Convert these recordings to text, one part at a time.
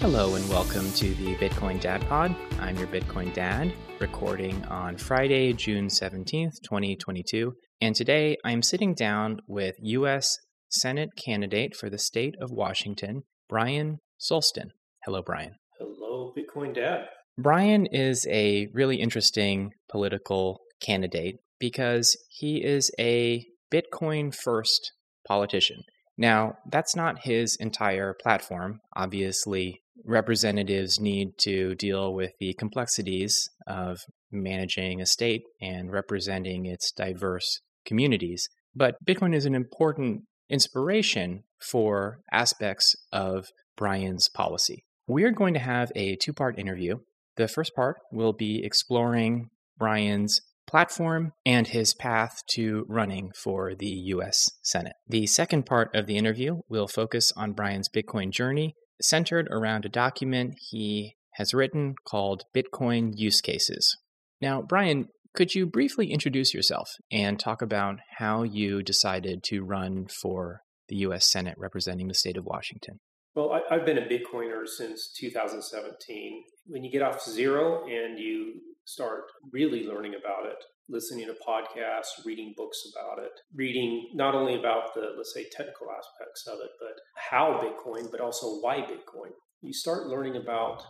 Hello and welcome to the Bitcoin Dad Pod. I'm your Bitcoin Dad, recording on Friday, June 17th, 2022. And today I'm sitting down with U.S. Senate candidate for the state of Washington, Bryan Solstin. Hello, Bryan. Hello, Bitcoin Dad. Bryan is a really interesting political candidate because he is a Bitcoin first politician. Now, that's not his entire platform. Obviously, representatives need to deal with the complexities of managing a state and representing its diverse communities. But Bitcoin is an important inspiration for aspects of Bryan's policy. We are going to have a two part interview. The first part will be exploring Bryan's platform and his path to running for the US Senate. The second part of the interview will focus on Bryan's Bitcoin journey, centered around a document he has written called Bitcoin Use Cases. Now, Bryan, could you briefly introduce yourself and talk about how you decided to run for the US Senate representing the state of Washington? Well, I, have been a Bitcoiner since 2017. When you get off zero and you start really learning about it, listening to podcasts, reading books about it, reading not only about the, let's say, technical aspects of it, but how Bitcoin, but also why Bitcoin. You start learning about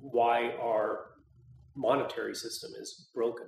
why our monetary system is broken.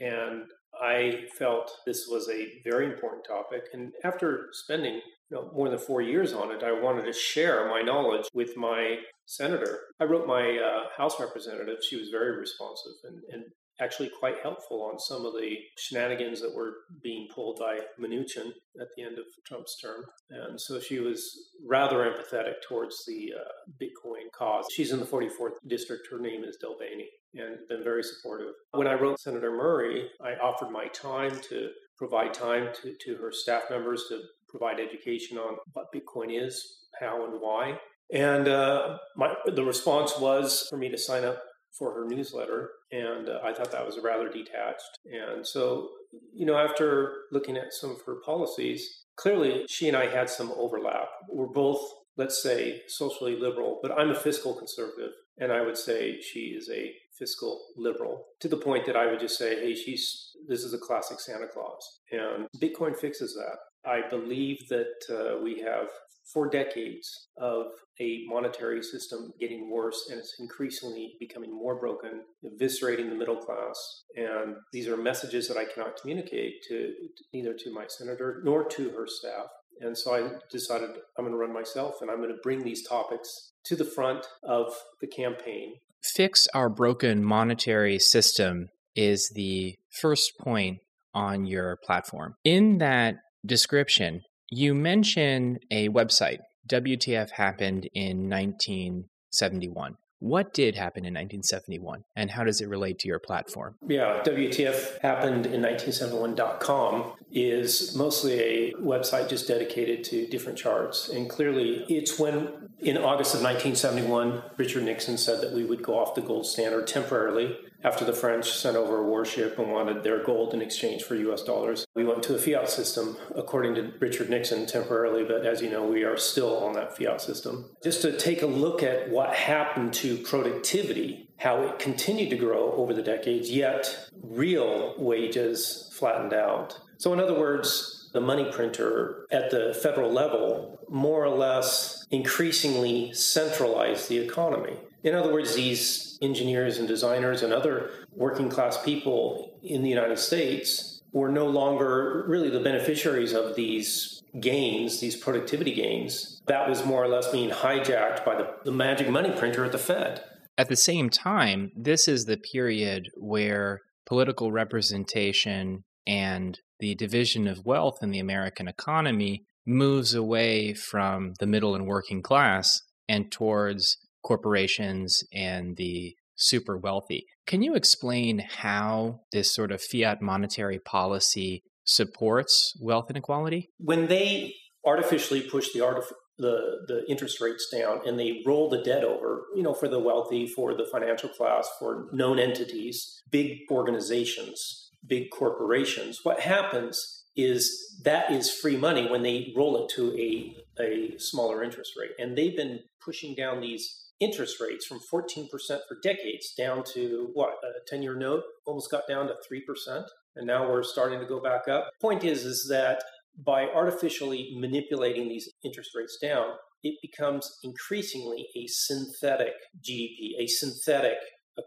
And I felt this was a very important topic. And after spending you know, more than four years on it, I wanted to share my knowledge with my senator. I wrote my uh, House representative. She was very responsive and, and actually quite helpful on some of the shenanigans that were being pulled by Mnuchin at the end of Trump's term. And so she was rather empathetic towards the uh, Bitcoin cause. She's in the 44th district. Her name is DelBene and been very supportive. When I wrote Senator Murray, I offered my time to provide time to, to her staff members to provide education on what Bitcoin is, how and why. And uh, my, the response was for me to sign up for her newsletter. And uh, I thought that was rather detached. And so, you know, after looking at some of her policies, clearly she and I had some overlap. We're both, let's say, socially liberal, but I'm a fiscal conservative. And I would say she is a fiscal liberal to the point that I would just say, hey, she's this is a classic Santa Claus. And Bitcoin fixes that. I believe that uh, we have four decades of a monetary system getting worse and it's increasingly becoming more broken, eviscerating the middle class. And these are messages that I cannot communicate to neither to my senator nor to her staff. And so I decided I'm going to run myself and I'm going to bring these topics to the front of the campaign. Fix our broken monetary system is the first point on your platform. In that description, you mention a website. WTF happened in 1971. What did happen in 1971 and how does it relate to your platform? Yeah, WTF happened in 1971.com is mostly a website just dedicated to different charts. And clearly, it's when in August of 1971, Richard Nixon said that we would go off the gold standard temporarily after the French sent over a warship and wanted their gold in exchange for US dollars. We went to a fiat system, according to Richard Nixon, temporarily, but as you know, we are still on that fiat system. Just to take a look at what happened to productivity, how it continued to grow over the decades, yet real wages flattened out. So, in other words, the money printer at the federal level more or less increasingly centralized the economy. In other words, these engineers and designers and other working class people in the United States were no longer really the beneficiaries of these gains, these productivity gains. That was more or less being hijacked by the, the magic money printer at the Fed. At the same time, this is the period where political representation and the division of wealth in the American economy moves away from the middle and working class and towards corporations and the super wealthy. Can you explain how this sort of fiat monetary policy supports wealth inequality? When they artificially push the artif- the the interest rates down and they roll the debt over, you know, for the wealthy, for the financial class, for known entities, big organizations, big corporations, what happens is that is free money when they roll it to a a smaller interest rate. And they've been pushing down these interest rates from 14% for decades down to what, a 10 year note almost got down to 3%. And now we're starting to go back up. Point is, is that by artificially manipulating these interest rates down, it becomes increasingly a synthetic GDP, a synthetic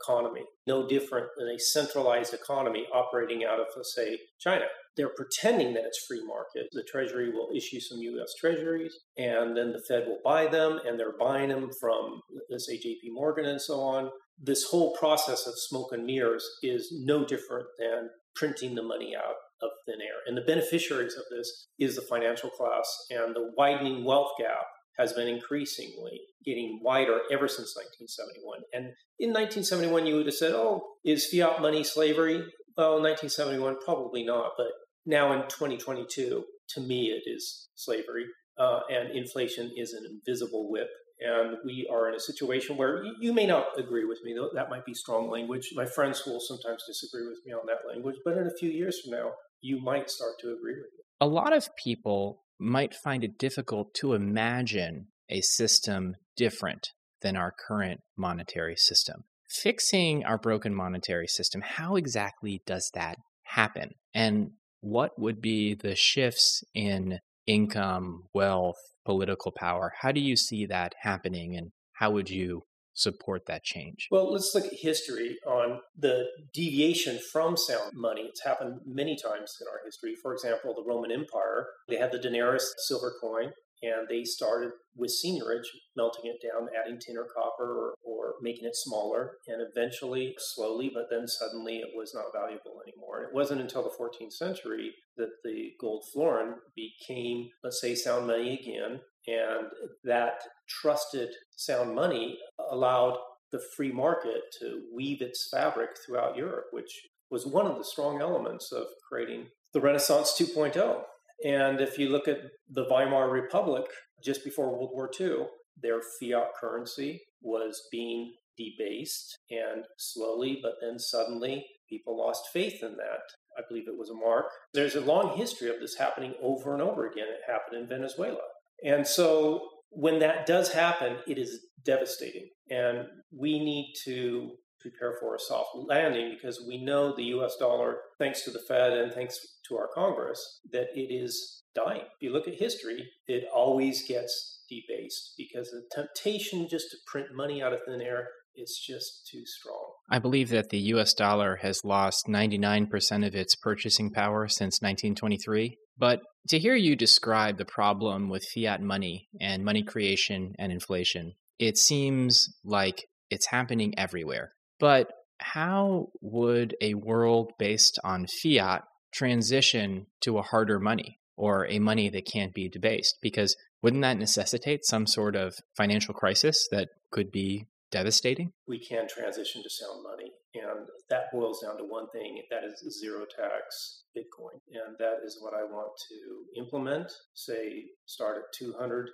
economy, no different than a centralized economy operating out of, let's say, China. They're pretending that it's free market. The Treasury will issue some US Treasuries, and then the Fed will buy them, and they're buying them from, let's say, JP Morgan and so on. This whole process of smoke and mirrors is no different than printing the money out of thin air. And the beneficiaries of this is the financial class, and the widening wealth gap has been increasingly getting wider ever since 1971. And in 1971, you would have said, oh, is fiat money slavery? Well, 1971, probably not. But now in 2022, to me, it is slavery. Uh, and inflation is an invisible whip. And we are in a situation where you, may not agree with me, though that might be strong language. My friends will sometimes disagree with me on that language, but in a few years from now, you might start to agree with me. A lot of people might find it difficult to imagine a system different than our current monetary system. Fixing our broken monetary system, how exactly does that happen? And what would be the shifts in income, wealth, political power? How do you see that happening and how would you support that change? Well, let's look at history on the deviation from sound money. It's happened many times in our history. For example, the Roman Empire, they had the denarius silver coin, and they started with seigniorage, melting it down, adding tin or copper or, or, making it smaller, and eventually, slowly, but then suddenly it was not valuable anymore. And it wasn't until the 14th century that the gold florin became, let's say, sound money again, and that trusted sound money allowed the free market to weave its fabric throughout Europe, which was one of the strong elements of creating the Renaissance 2.0. And if you look at the Weimar Republic just before World War II, their fiat currency was being debased, and slowly, but then suddenly, people lost faith in that. I believe it was a mark. There's a long history of this happening over and over again. It happened in Venezuela. And so when that does happen, it is devastating. And we need to prepare for a soft landing because we know the US dollar, thanks to the Fed and thanks to our Congress, that it is dying. If you look at history, it always gets debased because the temptation just to print money out of thin air is just too strong. I believe that the US dollar has lost 99% of its purchasing power since 1923. But to hear you describe the problem with fiat money and money creation and inflation, it seems like it's happening everywhere. But how would a world based on fiat transition to a harder money or a money that can't be debased? Because wouldn't that necessitate some sort of financial crisis that could be devastating? We can transition to sound money. And that boils down to one thing that is zero tax Bitcoin. And that is what I want to implement. Say, start at $200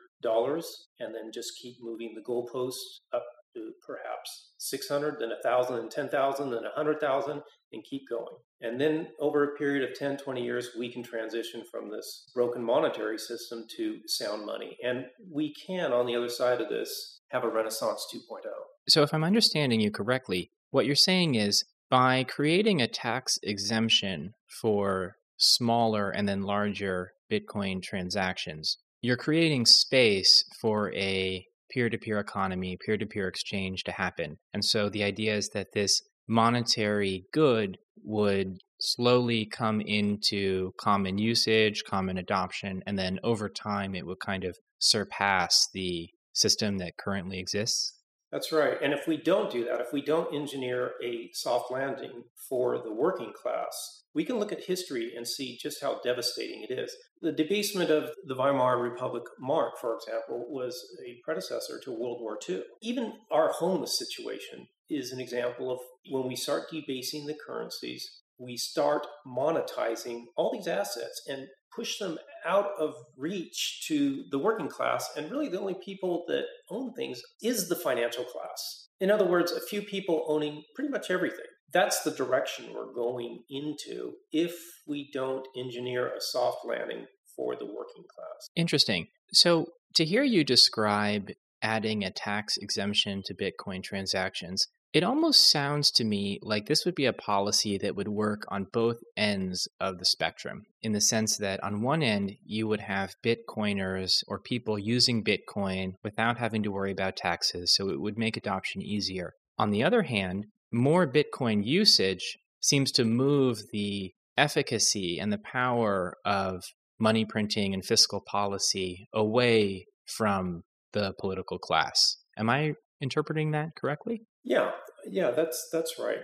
and then just keep moving the goalposts up to perhaps 600, then 1,000, then 10,000, then 100,000, and keep going. And then over a period of 10, 20 years, we can transition from this broken monetary system to sound money. And we can, on the other side of this, have a Renaissance 2.0. So, if I'm understanding you correctly, what you're saying is by creating a tax exemption for smaller and then larger Bitcoin transactions, you're creating space for a peer to peer economy, peer to peer exchange to happen. And so the idea is that this monetary good would slowly come into common usage, common adoption, and then over time it would kind of surpass the system that currently exists. That's right. And if we don't do that, if we don't engineer a soft landing for the working class, we can look at history and see just how devastating it is. The debasement of the Weimar Republic mark, for example, was a predecessor to World War II. Even our homeless situation is an example of when we start debasing the currencies, we start monetizing all these assets and push them out of reach to the working class. And really, the only people that own things is the financial class. In other words, a few people owning pretty much everything. That's the direction we're going into if we don't engineer a soft landing for the working class. Interesting. So, to hear you describe adding a tax exemption to Bitcoin transactions. It almost sounds to me like this would be a policy that would work on both ends of the spectrum, in the sense that on one end, you would have Bitcoiners or people using Bitcoin without having to worry about taxes, so it would make adoption easier. On the other hand, more Bitcoin usage seems to move the efficacy and the power of money printing and fiscal policy away from the political class. Am I interpreting that correctly? Yeah, yeah, that's that's right.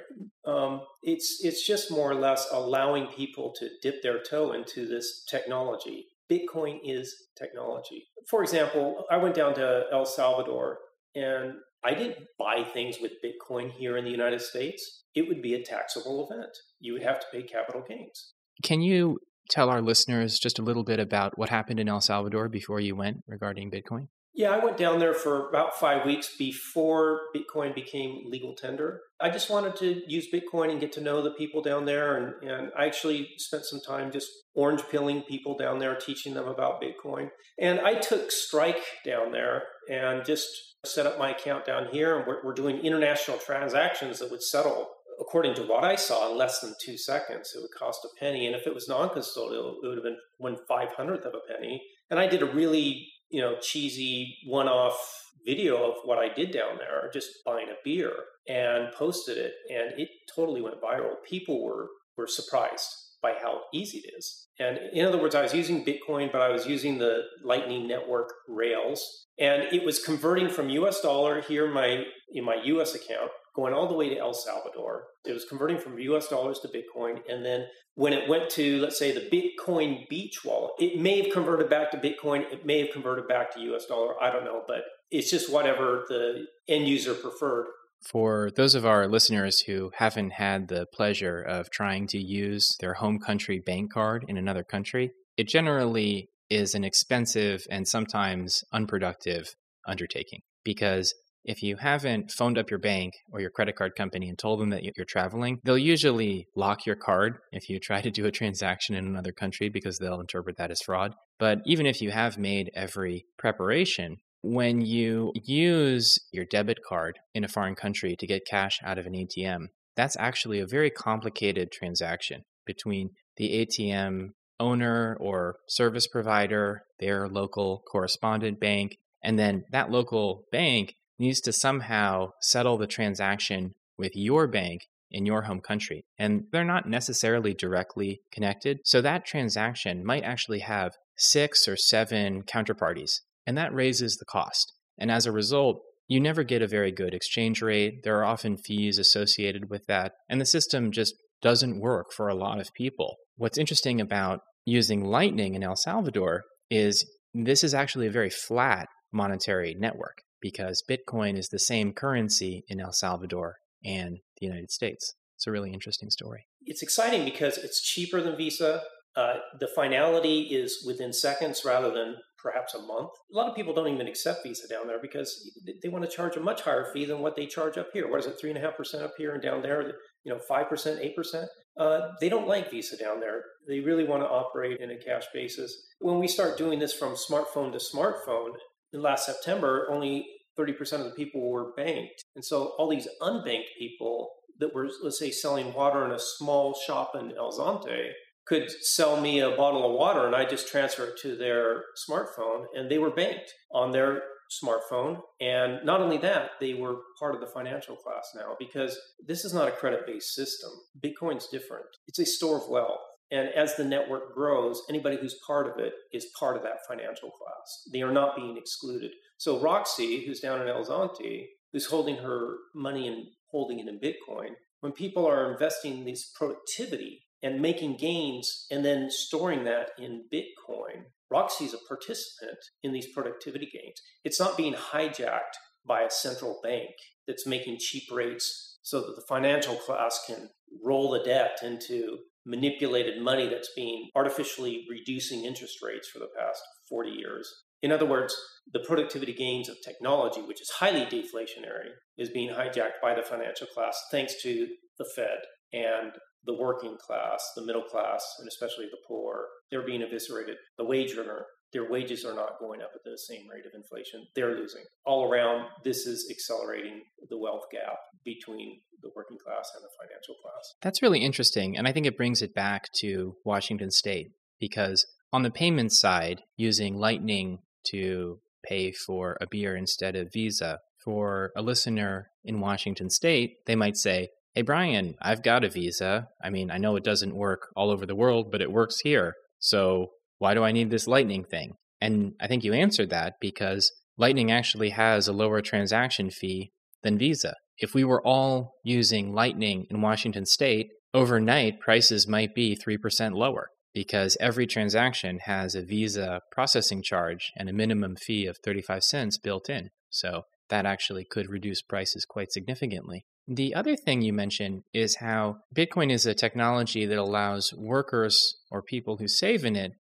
Um, it's it's just more or less allowing people to dip their toe into this technology. Bitcoin is technology. For example, I went down to El Salvador and I didn't buy things with Bitcoin here in the United States. It would be a taxable event. You would have to pay capital gains. Can you tell our listeners just a little bit about what happened in El Salvador before you went regarding Bitcoin? Yeah, I went down there for about five weeks before Bitcoin became legal tender. I just wanted to use Bitcoin and get to know the people down there. And, and I actually spent some time just orange pilling people down there, teaching them about Bitcoin. And I took Strike down there and just set up my account down here. And we're, we're doing international transactions that would settle according to what I saw, in less than two seconds. It would cost a penny, and if it was non-custodial, it would have been one five hundredth of a penny. And I did a really you know, cheesy one off video of what I did down there, just buying a beer and posted it. And it totally went viral. People were, were surprised by how easy it is. And in other words, I was using Bitcoin, but I was using the Lightning Network Rails. And it was converting from US dollar here in my in my US account going all the way to El Salvador. It was converting from US dollars to Bitcoin. And then when it went to, let's say, the Bitcoin Beach wallet, it may have converted back to Bitcoin. It may have converted back to US dollar. I don't know. But it's just whatever the end user preferred. For those of our listeners who haven't had the pleasure of trying to use their home country bank card in another country, it generally is an expensive and sometimes unproductive undertaking because if you haven't phoned up your bank or your credit card company and told them that you're traveling, they'll usually lock your card if you try to do a transaction in another country because they'll interpret that as fraud. But even if you have made every preparation, when you use your debit card in a foreign country to get cash out of an ATM, that's actually a very complicated transaction between the ATM owner or service provider, their local correspondent bank, and then that local bank needs to somehow settle the transaction with your bank in your home country. And they're not necessarily directly connected. So that transaction might actually have six or seven counterparties, and that raises the cost. And as a result, you never get a very good exchange rate. There are often fees associated with that. And the system just doesn't work for a lot of people. What's interesting about using Lightning in El Salvador is this is actually a very flat monetary network because Bitcoin is the same currency in El Salvador and the United States. It's a really interesting story. It's exciting because it's cheaper than Visa. Uh, the finality is within seconds rather than perhaps a month. A lot of people don't even accept Visa down there because they want to charge a much higher fee than what they charge up here. What is it, three and a half percent up here and down there? You know, five percent, eight percent. Uh, they don't like Visa down there. They really want to operate in a cash basis. When we start doing this from smartphone to smartphone, in last September, only 30% of the people were banked. And so all these unbanked people that were, let's say, selling water in a small shop in El Zonte could sell me a bottle of water and I just transfer it to their smartphone and they were banked on their smartphone. And not only that, they were part of the financial class now because this is not a credit based system. Bitcoin's different, it's a store of wealth. And as the network grows, anybody who's part of it is part of that financial class. They are not being excluded. So Roxy, who's down in El Zonte, who's holding her money and holding it in Bitcoin, when people are investing in this productivity and making gains and then storing that in Bitcoin, Roxy's a participant in these productivity gains. It's not being hijacked by a central bank that's making cheap rates so that the financial class can roll the debt into manipulated money that's being artificially reducing interest rates for the past 40 years. In other words, the productivity gains of technology, which is highly deflationary, is being hijacked by the financial class thanks to the Fed and the working class, the middle class, and especially the poor. They're being eviscerated. The wage earner their wages are not going up at the same rate of inflation. They're losing. All around, this is accelerating the wealth gap between the working class and the financial class. That's really interesting. And I think it brings it back to Washington State because on the payment side, using Lightning to pay for a beer instead of Visa, for a listener in Washington State, they might say, Hey, Bryan, I've got a Visa. I mean, I know it doesn't work all over the world, but it works here. So why do I need this Lightning thing? And I think you answered that because Lightning actually has a lower transaction fee than Visa. If we were all using Lightning in Washington State, overnight prices might be 3% lower because every transaction has a Visa processing charge and a minimum fee of 35 cents built in. So that actually could reduce prices quite significantly. The other thing you mentioned is how Bitcoin is a technology that allows workers or people who save in it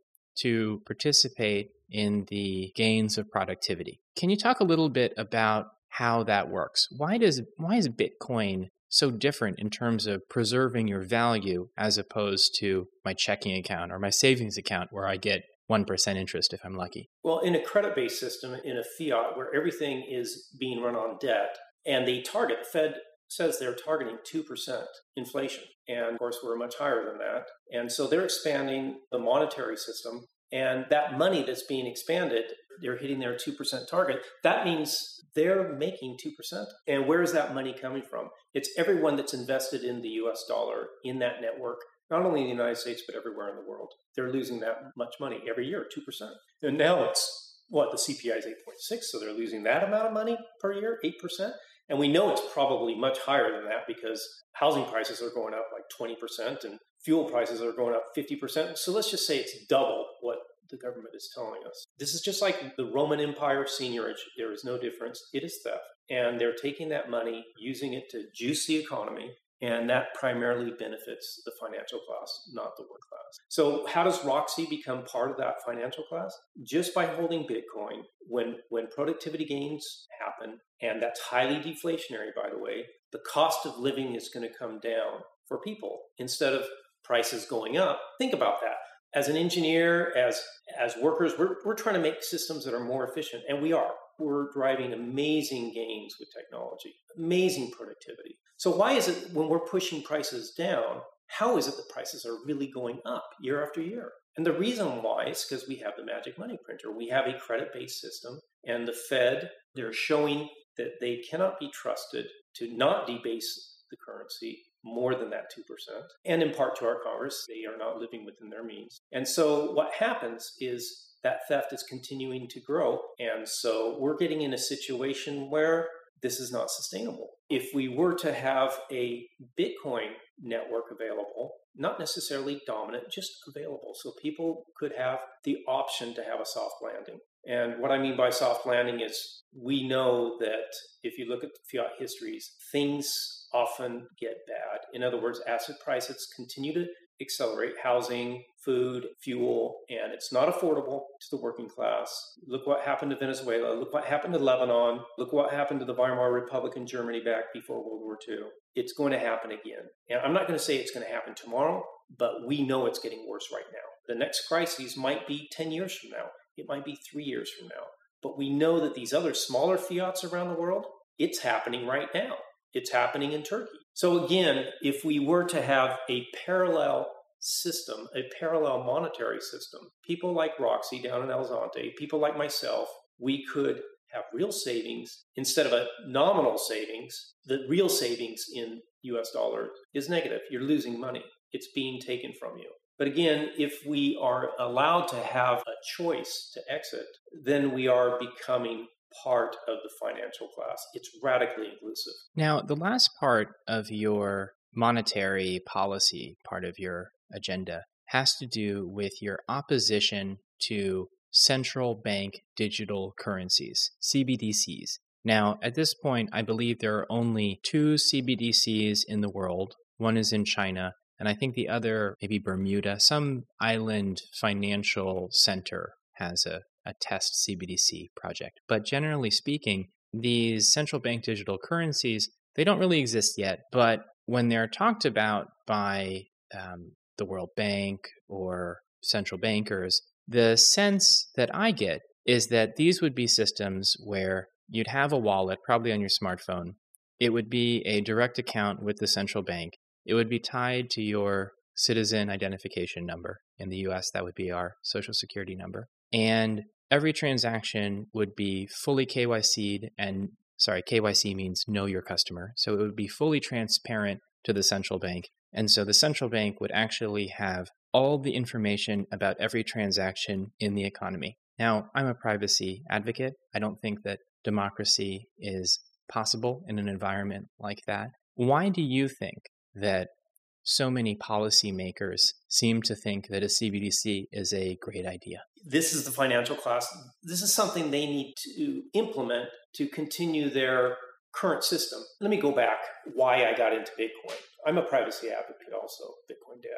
to participate in the gains of productivity. Can you talk a little bit about how that works? Why does why is Bitcoin so different in terms of preserving your value as opposed to my checking account or my savings account where I get 1% interest if I'm lucky? Well, in a credit based system, in a fiat where everything is being run on debt, and the target, Fed says they're targeting 2% inflation. And of course, we're much higher than that. And so they're expanding the monetary system. And that money that's being expanded, they're hitting their 2% target. That means they're making 2%. And where is that money coming from? It's everyone that's invested in the US dollar in that network, not only in the United States, but everywhere in the world. They're losing that much money every year, 2%. And now it's what the CPI is 8.6, so they're losing that amount of money per year, 8%. And we know it's probably much higher than that because housing prices are going up like 20% and fuel prices are going up 50%. So let's just say it's double what the government is telling us. This is just like the Roman Empire seigniorage. There is no difference. It is theft. And they're taking that money, using it to juice the economy, and that primarily benefits the financial class, not the work class. So, how does Roxy become part of that financial class? Just by holding Bitcoin. When when productivity gains happen, and that's highly deflationary, by the way, the cost of living is going to come down for people instead of prices going up. Think about that. As an engineer, as as workers, we're, we're trying to make systems that are more efficient, and we are. We're driving amazing gains with technology, amazing productivity. So, why is it when we're pushing prices down, how is it that prices are really going up year after year? And the reason why is because we have the magic money printer. We have a credit based system, and the Fed, they're showing that they cannot be trusted to not debase the currency more than that 2%. And in part to our Congress, they are not living within their means. And so what happens is that theft is continuing to grow. And so we're getting in a situation where this is not sustainable. If we were to have a Bitcoin network available, not necessarily dominant, just available, so people could have the option to have a soft landing. And what I mean by soft landing is we know that if you look at fiat histories, things often get bad. In other words, asset prices continue to accelerate housing, food, fuel, and it's not affordable to the working class. Look what happened to Venezuela. Look what happened to Lebanon. Look what happened to the Weimar Republic in Germany back before World War II. It's going to happen again. And I'm not going to say it's going to happen tomorrow, but we know it's getting worse right now. The next crisis might be 10 years from now. It might be three years from now. But we know that these other smaller fiats around the world, it's happening right now. It's happening in Turkey. So, again, if we were to have a parallel system, a parallel monetary system, people like Roxy down in El Zonte, people like myself, we could have real savings instead of a nominal savings. The real savings in US dollars is negative. You're losing money, it's being taken from you. But again, if we are allowed to have a choice to exit, then we are becoming part of the financial class. It's radically inclusive. Now, the last part of your monetary policy, part of your agenda, has to do with your opposition to central bank digital currencies, CBDCs. Now, at this point, I believe there are only two CBDCs in the world. One is in China, and I think the other, maybe Bermuda, some island financial center has a a test CBDC project. But generally speaking, these central bank digital currencies, they don't really exist yet. But when they're talked about by um, the World Bank or central bankers, The sense that I get is that these would be systems where you'd have a wallet, probably on your smartphone. It would be a direct account with the central bank. It would be tied to your citizen identification number. In the US, that would be our social security number. And every transaction would be fully KYC'd and sorry, KYC means know your customer. So it would be fully transparent to the central bank. And so the central bank would actually have all the information about every transaction in the economy. Now, I'm a privacy advocate. I don't think that democracy is possible in an environment like that. Why do you think that so many policymakers seem to think that a CBDC is a great idea? This is the financial class. This is something they need to implement to continue their current system. Let me go back why I got into Bitcoin. I'm a privacy advocate also, Bitcoin dad.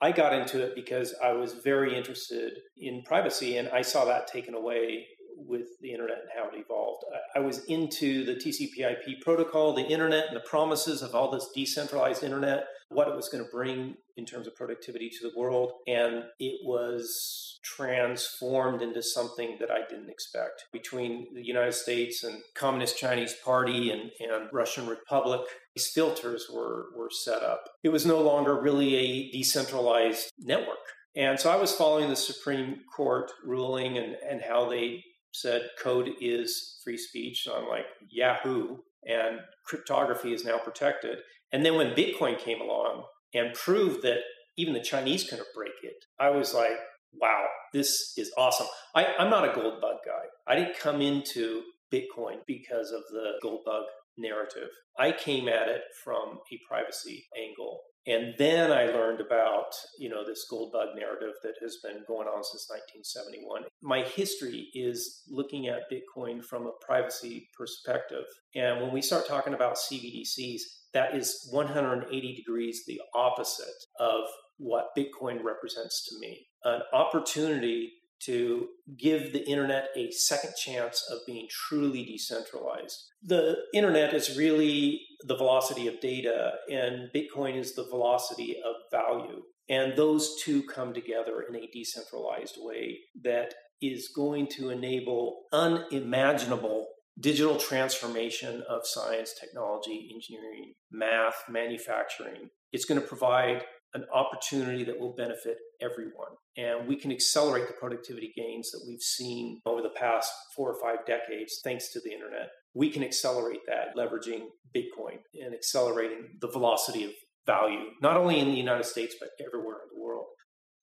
I got into it because I was very interested in privacy and I saw that taken away with the internet and how it evolved. I was into the TCP/IP protocol, the internet, and the promises of all this decentralized internet, what it was going to bring in terms of productivity to the world, and it was transformed into something that I didn't expect. Between the United States and Communist Chinese Party and, and Russian Republic, these filters were, were set up. It was no longer really a decentralized network. And so I was following the Supreme Court ruling and, and how they said code is free speech. So I'm like, Yahoo! And cryptography is now protected. And then when Bitcoin came along and proved that even the Chinese couldn't break it, I was like, wow, this is awesome. I, I'm not a gold bug guy. I didn't come into Bitcoin because of the gold bug narrative. I came at it from a privacy angle. And then I learned about, you know, this gold bug narrative that has been going on since 1971. My history is looking at Bitcoin from a privacy perspective. And when we start talking about CBDCs, that is 180 degrees the opposite of what Bitcoin represents to me. An opportunity to give the internet a second chance of being truly decentralized. The internet is really the velocity of data, and Bitcoin is the velocity of value. And those two come together in a decentralized way that is going to enable unimaginable digital transformation of science, technology, engineering, math, manufacturing. It's going to provide an opportunity that will benefit everyone. And we can accelerate the productivity gains that we've seen over the past four or five decades thanks to the internet. We can accelerate that leveraging Bitcoin and accelerating the velocity of value, not only in the United States, but everywhere in the world.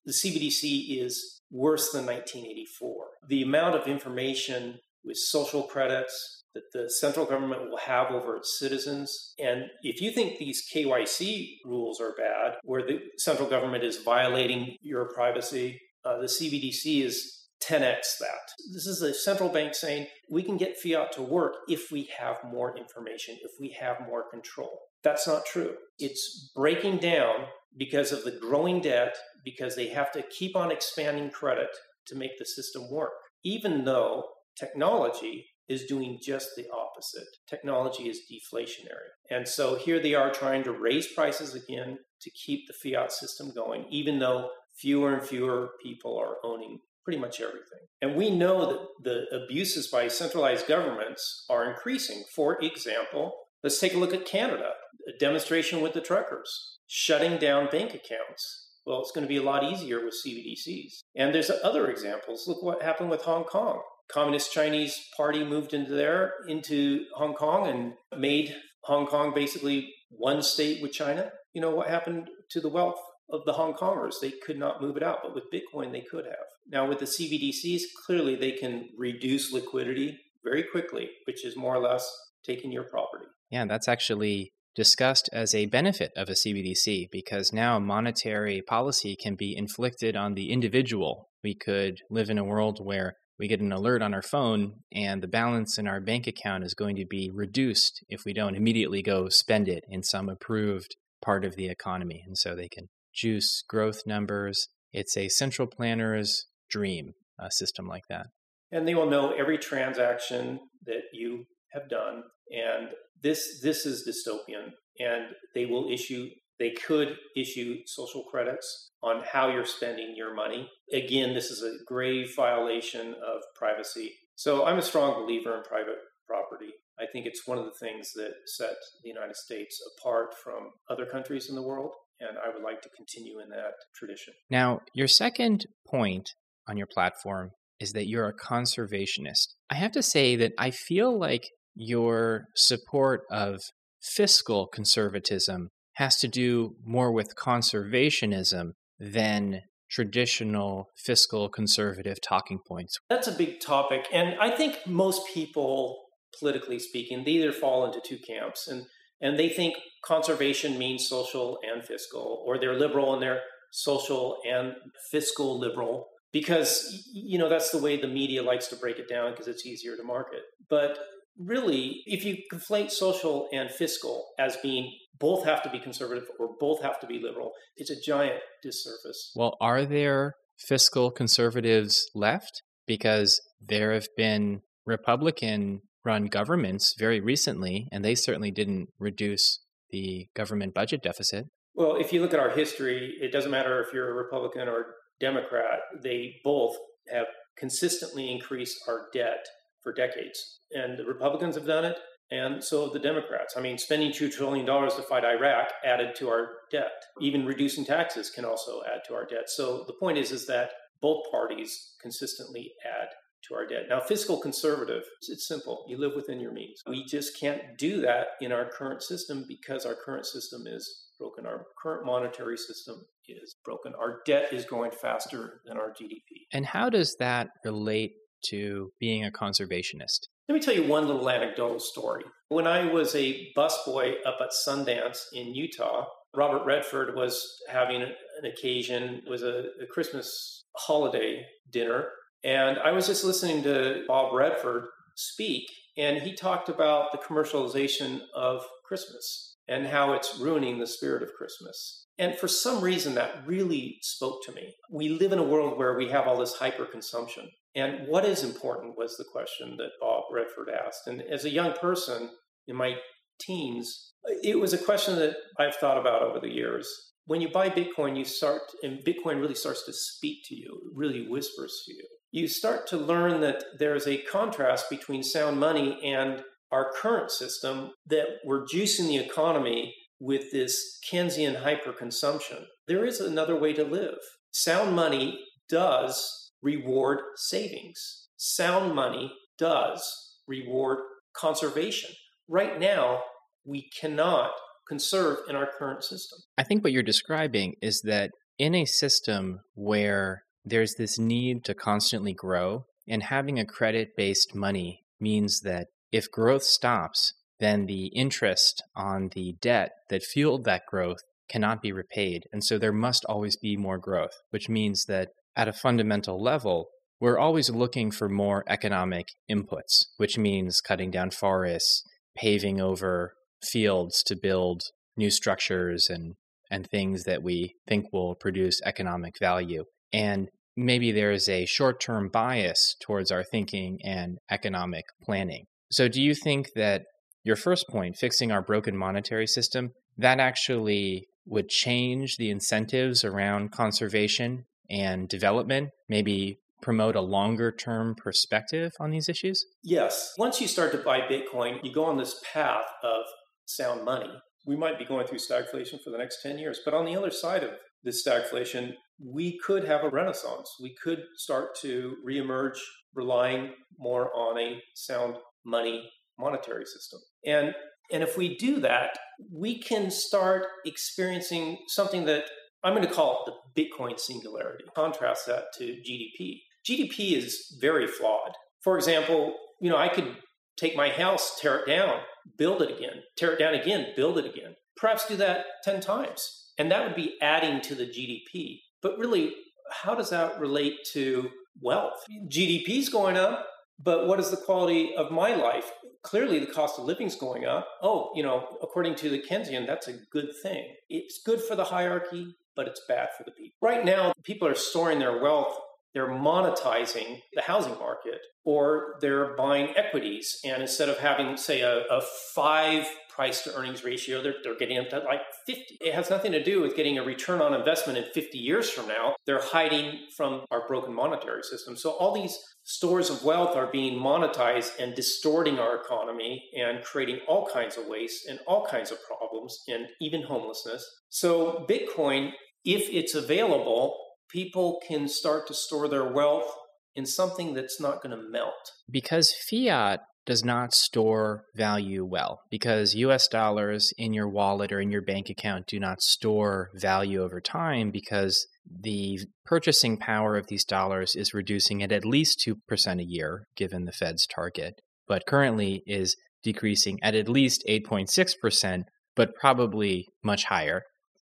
The CBDC is worse than 1984. The amount of information with social credits, that the central government will have over its citizens. And if you think these KYC rules are bad, where the central government is violating your privacy, uh, the CBDC is 10x that. This is a central bank saying we can get fiat to work if we have more information, if we have more control. That's not true. It's breaking down because of the growing debt, because they have to keep on expanding credit to make the system work, even though technology is doing just the opposite. Technology is deflationary. And so here they are trying to raise prices again to keep the fiat system going, even though fewer and fewer people are owning pretty much everything. And we know that the abuses by centralized governments are increasing. For example, let's take a look at Canada, a demonstration with the truckers, shutting down bank accounts. Well, it's going to be a lot easier with CBDCs. And there's other examples. Look what happened with Hong Kong. Communist Chinese Party moved into there, into Hong Kong, and made Hong Kong basically one state with China. You know what happened to the wealth of the Hong Kongers? They could not move it out, but with Bitcoin, they could have. Now, with the CBDCs, clearly they can reduce liquidity very quickly, which is more or less taking your property. Yeah, that's actually discussed as a benefit of a CBDC because now monetary policy can be inflicted on the individual. We could live in a world where we get an alert on our phone and the balance in our bank account is going to be reduced if we don't immediately go spend it in some approved part of the economy. And so they can juice growth numbers. It's a central planner's dream, a system like that. And they will know every transaction that you have done. And this this is dystopian. And they will issue They could issue social credits on how you're spending your money. Again, this is a grave violation of privacy. So I'm a strong believer in private property. I think it's one of the things that set the United States apart from other countries in the world, and I would like to continue in that tradition. Now, your second point on your platform is that you're a conservationist. I have to say that I feel like your support of fiscal conservatism has to do more with conservationism than traditional fiscal conservative talking points. That's a big topic. And I think most people, politically speaking, they either fall into two camps and, and they think conservation means social and fiscal, or they're liberal and they're social and fiscal liberal because you know that's the way the media likes to break it down because it's easier to market but really if you conflate social and fiscal as being both have to be conservative or both have to be liberal it's a giant disservice. Well are there fiscal conservatives left? Because there have been republican run governments very recently and they certainly didn't reduce the government budget deficit. Well if you look at our history it doesn't matter if you're a republican or Democrat, they both have consistently increased our debt for decades. And the Republicans have done it, and so have the Democrats. I mean, spending $2 trillion to fight Iraq added to our debt. Even reducing taxes can also add to our debt. So the point is, is that both parties consistently add to our debt. Now, fiscal conservative, it's simple. You live within your means. We just can't do that in our current system because our current system is broken. Our current monetary system is broken. Our debt is growing faster than our GDP. And how does that relate to being a conservationist? Let me tell you one little anecdotal story. When I was a busboy up at Sundance in Utah, Robert Redford was having an occasion, was a, a Christmas holiday dinner, and I was just listening to Bob Redford speak, and he talked about the commercialization of Christmas and how it's ruining the spirit of Christmas. And for some reason, that really spoke to me. We live in a world where we have all this hyper consumption. And what is important was the question that Bob Redford asked. And as a young person in my teens, it was a question that I've thought about over the years. When you buy Bitcoin, you start, and Bitcoin really starts to speak to you, it really whispers to you. You start to learn that there is a contrast between sound money and our current system that we're juicing the economy with this Keynesian hyperconsumption. There is another way to live. Sound money does reward savings. Sound money does reward conservation. Right now, we cannot conserve in our current system. I think what you're describing is that in a system where there's this need to constantly grow, and having a credit based money means that if growth stops, then the interest on the debt that fueled that growth cannot be repaid. And so there must always be more growth, which means that at a fundamental level, we're always looking for more economic inputs, which means cutting down forests, paving over fields to build new structures and, and things that we think will produce economic value. And maybe there is a short term bias towards our thinking and economic planning. So, do you think that your first point, fixing our broken monetary system, that actually would change the incentives around conservation and development, maybe promote a longer term perspective on these issues? Yes. Once you start to buy Bitcoin, you go on this path of sound money. We might be going through stagflation for the next 10 years, but on the other side of this stagflation, we could have a renaissance. We could start to reemerge relying more on a sound money monetary system. And and if we do that, we can start experiencing something that I'm going to call it the Bitcoin singularity. Contrast that to GDP. GDP is very flawed. For example, you know, I could take my house, tear it down, build it again, tear it down again, build it again. Perhaps do that 10 times. And that would be adding to the GDP. But really, how does that relate to wealth? GDP is going up, but what is the quality of my life? Clearly, the cost of living is going up. Oh, you know, according to the Keynesian, that's a good thing. It's good for the hierarchy, but it's bad for the people. Right now, people are storing their wealth they're monetizing the housing market or they're buying equities. And instead of having, say, a, a five price to earnings ratio, they're, they're getting up to like 50. It has nothing to do with getting a return on investment in 50 years from now. They're hiding from our broken monetary system. So all these stores of wealth are being monetized and distorting our economy and creating all kinds of waste and all kinds of problems and even homelessness. So Bitcoin, if it's available, people can start to store their wealth in something that's not going to melt. Because fiat does not store value well, because US dollars in your wallet or in your bank account do not store value over time because the purchasing power of these dollars is reducing at at least 2% a year, given the Fed's target, but currently is decreasing at at least 8.6%, but probably much higher.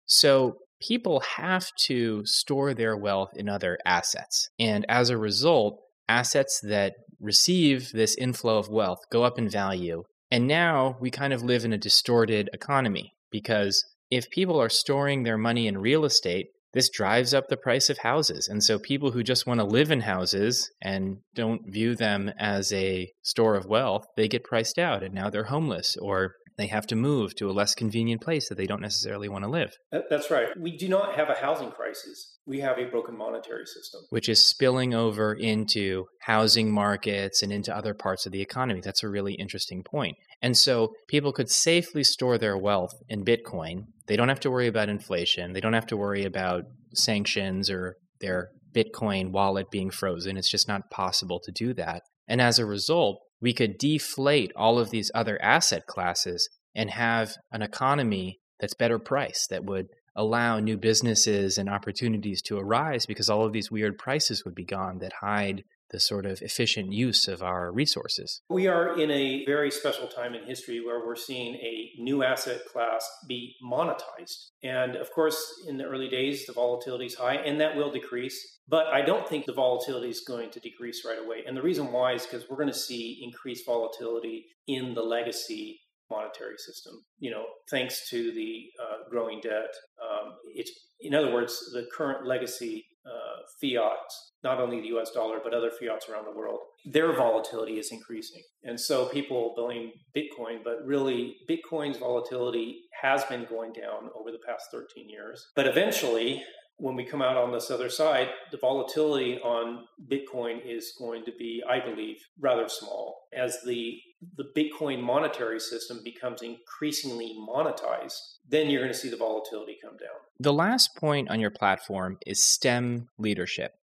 So people have to store their wealth in other assets. And as a result, assets that receive this inflow of wealth go up in value. And now we kind of live in a distorted economy because if people are storing their money in real estate, this drives up the price of houses. And so people who just want to live in houses and don't view them as a store of wealth, they get priced out and now they're homeless or they have to move to a less convenient place that they don't necessarily want to live. That's right. We do not have a housing crisis. We have a broken monetary system, which is spilling over into housing markets and into other parts of the economy. That's a really interesting point. And so people could safely store their wealth in Bitcoin. They don't have to worry about inflation. They don't have to worry about sanctions or their Bitcoin wallet being frozen. It's just not possible to do that. And as a result, we could deflate all of these other asset classes and have an economy that's better priced that would allow new businesses and opportunities to arise because all of these weird prices would be gone that hide the sort of efficient use of our resources. We are in a very special time in history where we're seeing a new asset class be monetized. And of course, in the early days, the volatility is high and that will decrease. But I don't think the volatility is going to decrease right away. And the reason why is because we're going to see increased volatility in the legacy monetary system. You know, thanks to the uh, growing debt, um, it's in other words, the current legacy uh, fiat, not only the U.S. dollar but other fiats around the world, their volatility is increasing, and so people blame Bitcoin, but really Bitcoin's volatility has been going down over the past 13 years. But eventually, when we come out on this other side, the volatility on Bitcoin is going to be, I believe, rather small as the the Bitcoin monetary system becomes increasingly monetized. Then you're going to see the volatility come down. The last point on your platform is STEM leadership.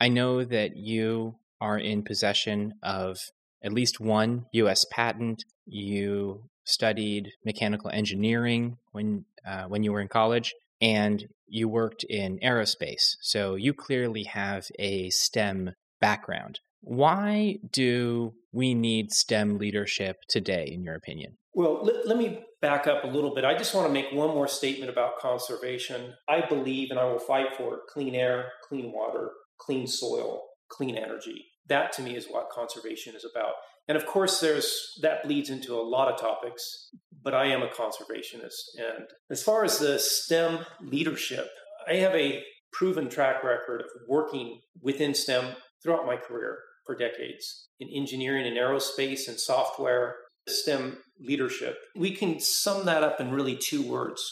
I know that you are in possession of at least one U.S. patent. You studied mechanical engineering when uh, when you were in college, and you worked in aerospace. So you clearly have a STEM background. Why do we need STEM leadership today, in your opinion? Well, let, let, me back up a little bit. I just want to make one more statement about conservation. I believe and I will fight for clean air, clean water, clean soil, clean energy. That to me is what conservation is about. And of course, there's that bleeds into a lot of topics, but I am a conservationist. And as far as the STEM leadership, I have a proven track record of working within STEM throughout my career for decades in engineering and aerospace and software, STEM leadership. We can sum that up in really two words.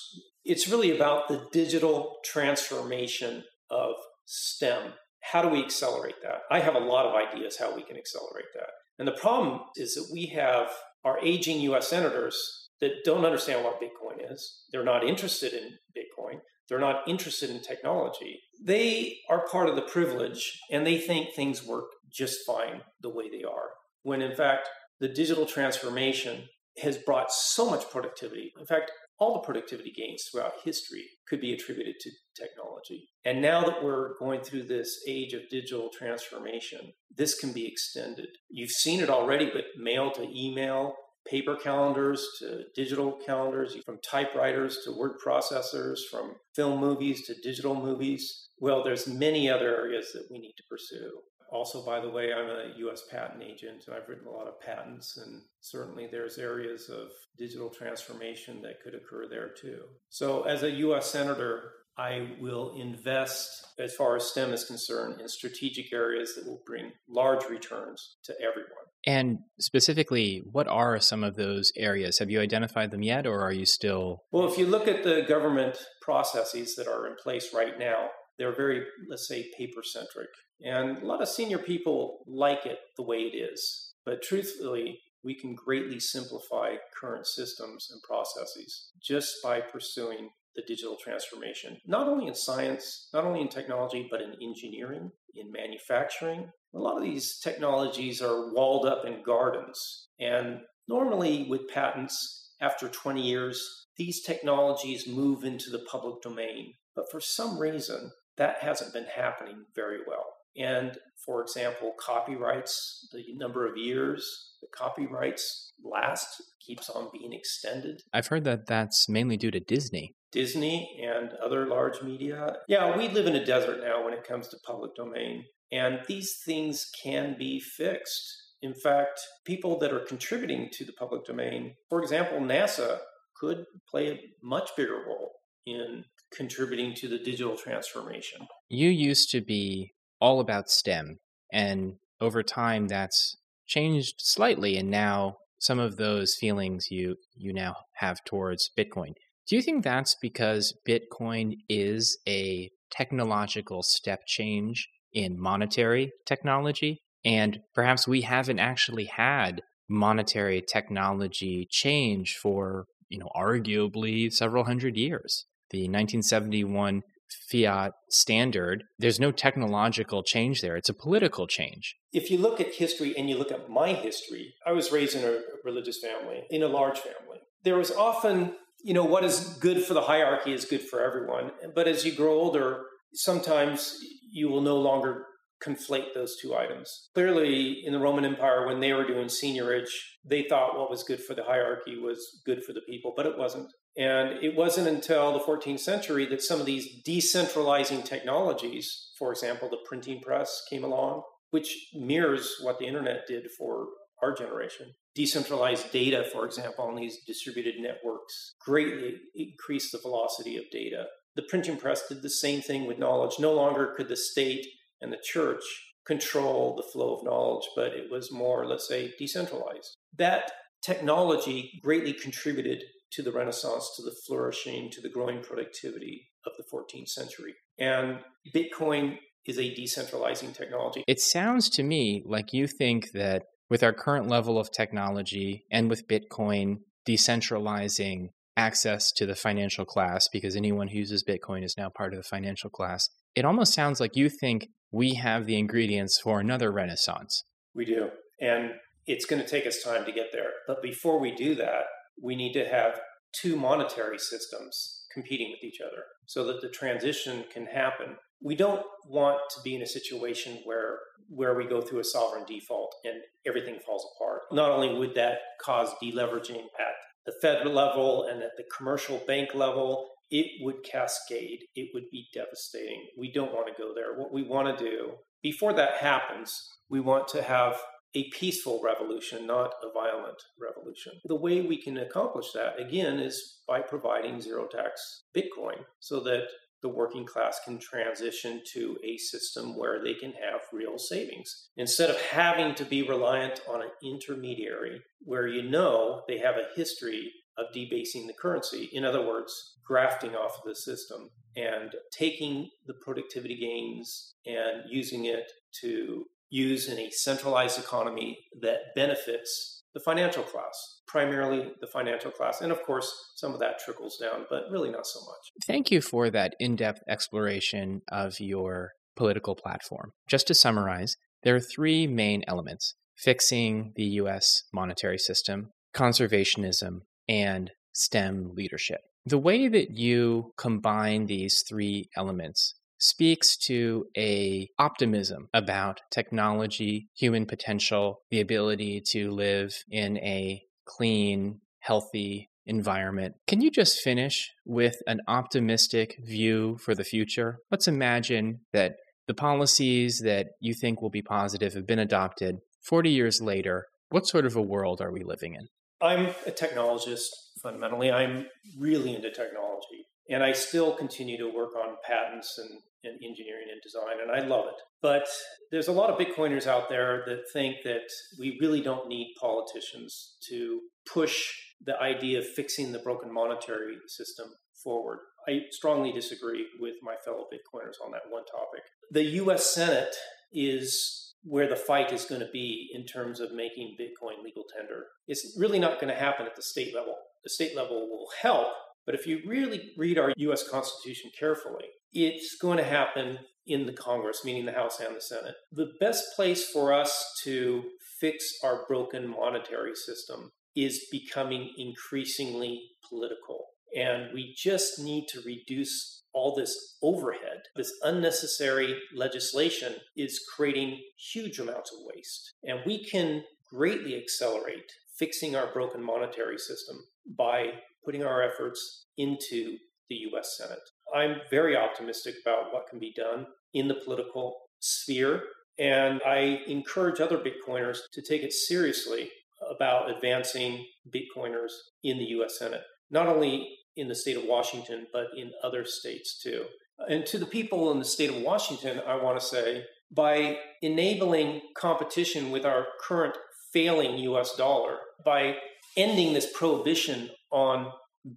It's really about the digital transformation of STEM. How do we accelerate that? I have a lot of ideas how we can accelerate that. And the problem is that we have our aging US senators that don't understand what Bitcoin is. They're not interested in Bitcoin. They're not interested in technology. They are part of the privilege and they think things work just fine the way they are. When in fact, the digital transformation has brought so much productivity. In fact, all the productivity gains throughout history could be attributed to technology. And now that we're going through this age of digital transformation, this can be extended. You've seen it already, but mail to email, paper calendars to digital calendars, from typewriters to word processors, from film movies to digital movies. Well, there's many other areas that we need to pursue. Also, by the way, I'm a US patent agent and I've written a lot of patents, and certainly there's areas of digital transformation that could occur there too. So, as a US Senator, I will invest, as far as STEM is concerned, in strategic areas that will bring large returns to everyone. And specifically, what are some of those areas? Have you identified them yet, or are you still? Well, if you look at the government processes that are in place right now, they're very, let's say, paper centric. And a lot of senior people like it the way it is. But truthfully, we can greatly simplify current systems and processes just by pursuing the digital transformation, not only in science, not only in technology, but in engineering, in manufacturing. A lot of these technologies are walled up in gardens. And normally, with patents, after 20 years, these technologies move into the public domain. But for some reason, that hasn't been happening very well. And for example, copyrights, the number of years the copyrights last keeps on being extended. I've heard that that's mainly due to Disney. Disney and other large media. Yeah, we live in a desert now when it comes to public domain, and these things can be fixed. In fact, people that are contributing to the public domain, for example, NASA could play a much bigger role in contributing to the digital transformation. You used to be all about STEM, and over time that's changed slightly, and now some of those feelings you you now have towards Bitcoin. Do you think that's because Bitcoin is a technological step change in monetary technology? And perhaps we haven't actually had monetary technology change for, you know, arguably several hundred years. The 1971 fiat standard, there's no technological change there. It's a political change. If you look at history and you look at my history, I was raised in a religious family, in a large family. There was often, you know, what is good for the hierarchy is good for everyone. But as you grow older, sometimes you will no longer conflate those two items. Clearly, in the Roman Empire, when they were doing seigniorage, they thought what was good for the hierarchy was good for the people, but it wasn't. And it wasn't until the 14th century that some of these decentralizing technologies, for example, the printing press came along, which mirrors what the internet did for our generation. Decentralized data, for example, on these distributed networks greatly increased the velocity of data. The printing press did the same thing with knowledge. No longer could the state and the church control the flow of knowledge, but it was more, let's say, decentralized. That technology greatly contributed to the Renaissance, to the flourishing, to the growing productivity of the 14th century. And Bitcoin is a decentralizing technology. It sounds to me like you think that with our current level of technology and with Bitcoin decentralizing access to the financial class, because anyone who uses Bitcoin is now part of the financial class, it almost sounds like you think we have the ingredients for another renaissance. We do. And it's going to take us time to get there. But before we do that, we need to have two monetary systems competing with each other so that the transition can happen. We don't want to be in a situation where where we go through a sovereign default and everything falls apart. Not only would that cause deleveraging at the federal level and at the commercial bank level, it would cascade. It would be devastating. We don't want to go there. What we want to do before that happens, we want to have a peaceful revolution, not a violent revolution. The way we can accomplish that, again, is by providing zero tax Bitcoin so that the working class can transition to a system where they can have real savings. Instead of having to be reliant on an intermediary where you know they have a history of debasing the currency. In other words, grafting off of the system and taking the productivity gains and using it to use in a centralized economy that benefits the financial class, primarily the financial class. And of course, some of that trickles down, but really not so much. Thank you for that in depth exploration of your political platform. Just to summarize, there are three main elements fixing the US monetary system, conservationism, and STEM leadership. The way that you combine these three elements speaks to a optimism about technology, human potential, the ability to live in a clean, healthy environment. Can you just finish with an optimistic view for the future? Let's imagine that the policies that you think will be positive have been adopted 40 years later. What sort of a world are we living in? I'm a technologist fundamentally. I'm really into technology. And I still continue to work on patents and, and engineering and design, and I love it. But there's a lot of Bitcoiners out there that think that we really don't need politicians to push the idea of fixing the broken monetary system forward. I strongly disagree with my fellow Bitcoiners on that one topic. The US Senate is where the fight is going to be in terms of making Bitcoin legal tender. It's really not going to happen at the state level. The state level will help, but if you really read our US Constitution carefully, it's going to happen in the Congress, meaning the House and the Senate. The best place for us to fix our broken monetary system is becoming increasingly political. And we just need to reduce all this overhead. This unnecessary legislation is creating huge amounts of waste. And we can greatly accelerate fixing our broken monetary system by putting our efforts into the US Senate. I'm very optimistic about what can be done in the political sphere. And I encourage other Bitcoiners to take it seriously about advancing Bitcoiners in the US Senate, not only in the state of Washington, but in other states too. And to the people in the state of Washington, I want to say by enabling competition with our current failing US dollar, by ending this prohibition on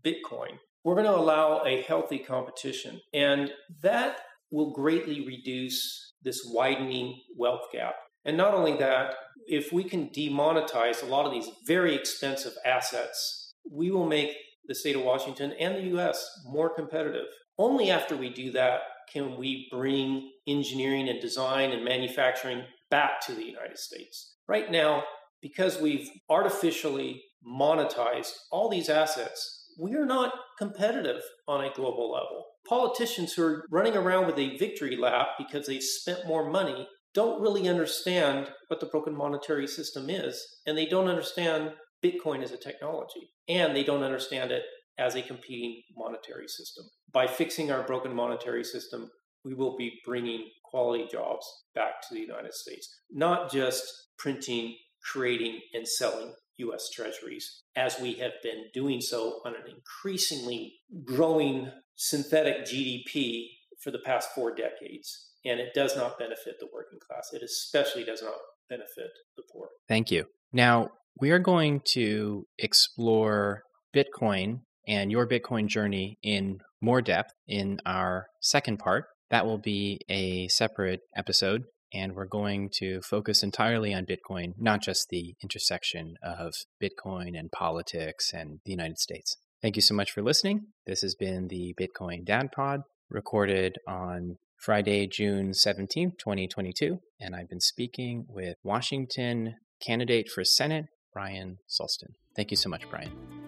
Bitcoin, we're going to allow a healthy competition. And that will greatly reduce this widening wealth gap. And not only that, if we can demonetize a lot of these very expensive assets, we will make the state of Washington and the US more competitive. Only after we do that can we bring engineering and design and manufacturing back to the United States. Right now, because we've artificially monetized all these assets, we are not competitive on a global level. Politicians who are running around with a victory lap because they've spent more money don't really understand what the broken monetary system is, and they don't understand Bitcoin as a technology, and they don't understand it as a competing monetary system. By fixing our broken monetary system, we will be bringing quality jobs back to the United States, not just printing, creating, and selling US treasuries, as we have been doing so on an increasingly growing synthetic GDP for the past four decades. And it does not benefit the working class. It especially does not benefit the poor. Thank you. Now, we are going to explore Bitcoin and your Bitcoin journey in more depth in our second part. That will be a separate episode, and we're going to focus entirely on Bitcoin, not just the intersection of Bitcoin and politics and the United States. Thank you so much for listening. This has been the Bitcoin Dad Pod, recorded on Friday, June 17th, 2022. And I've been speaking with Washington candidate for Senate Bryan Solstin. Thank you so much, Bryan.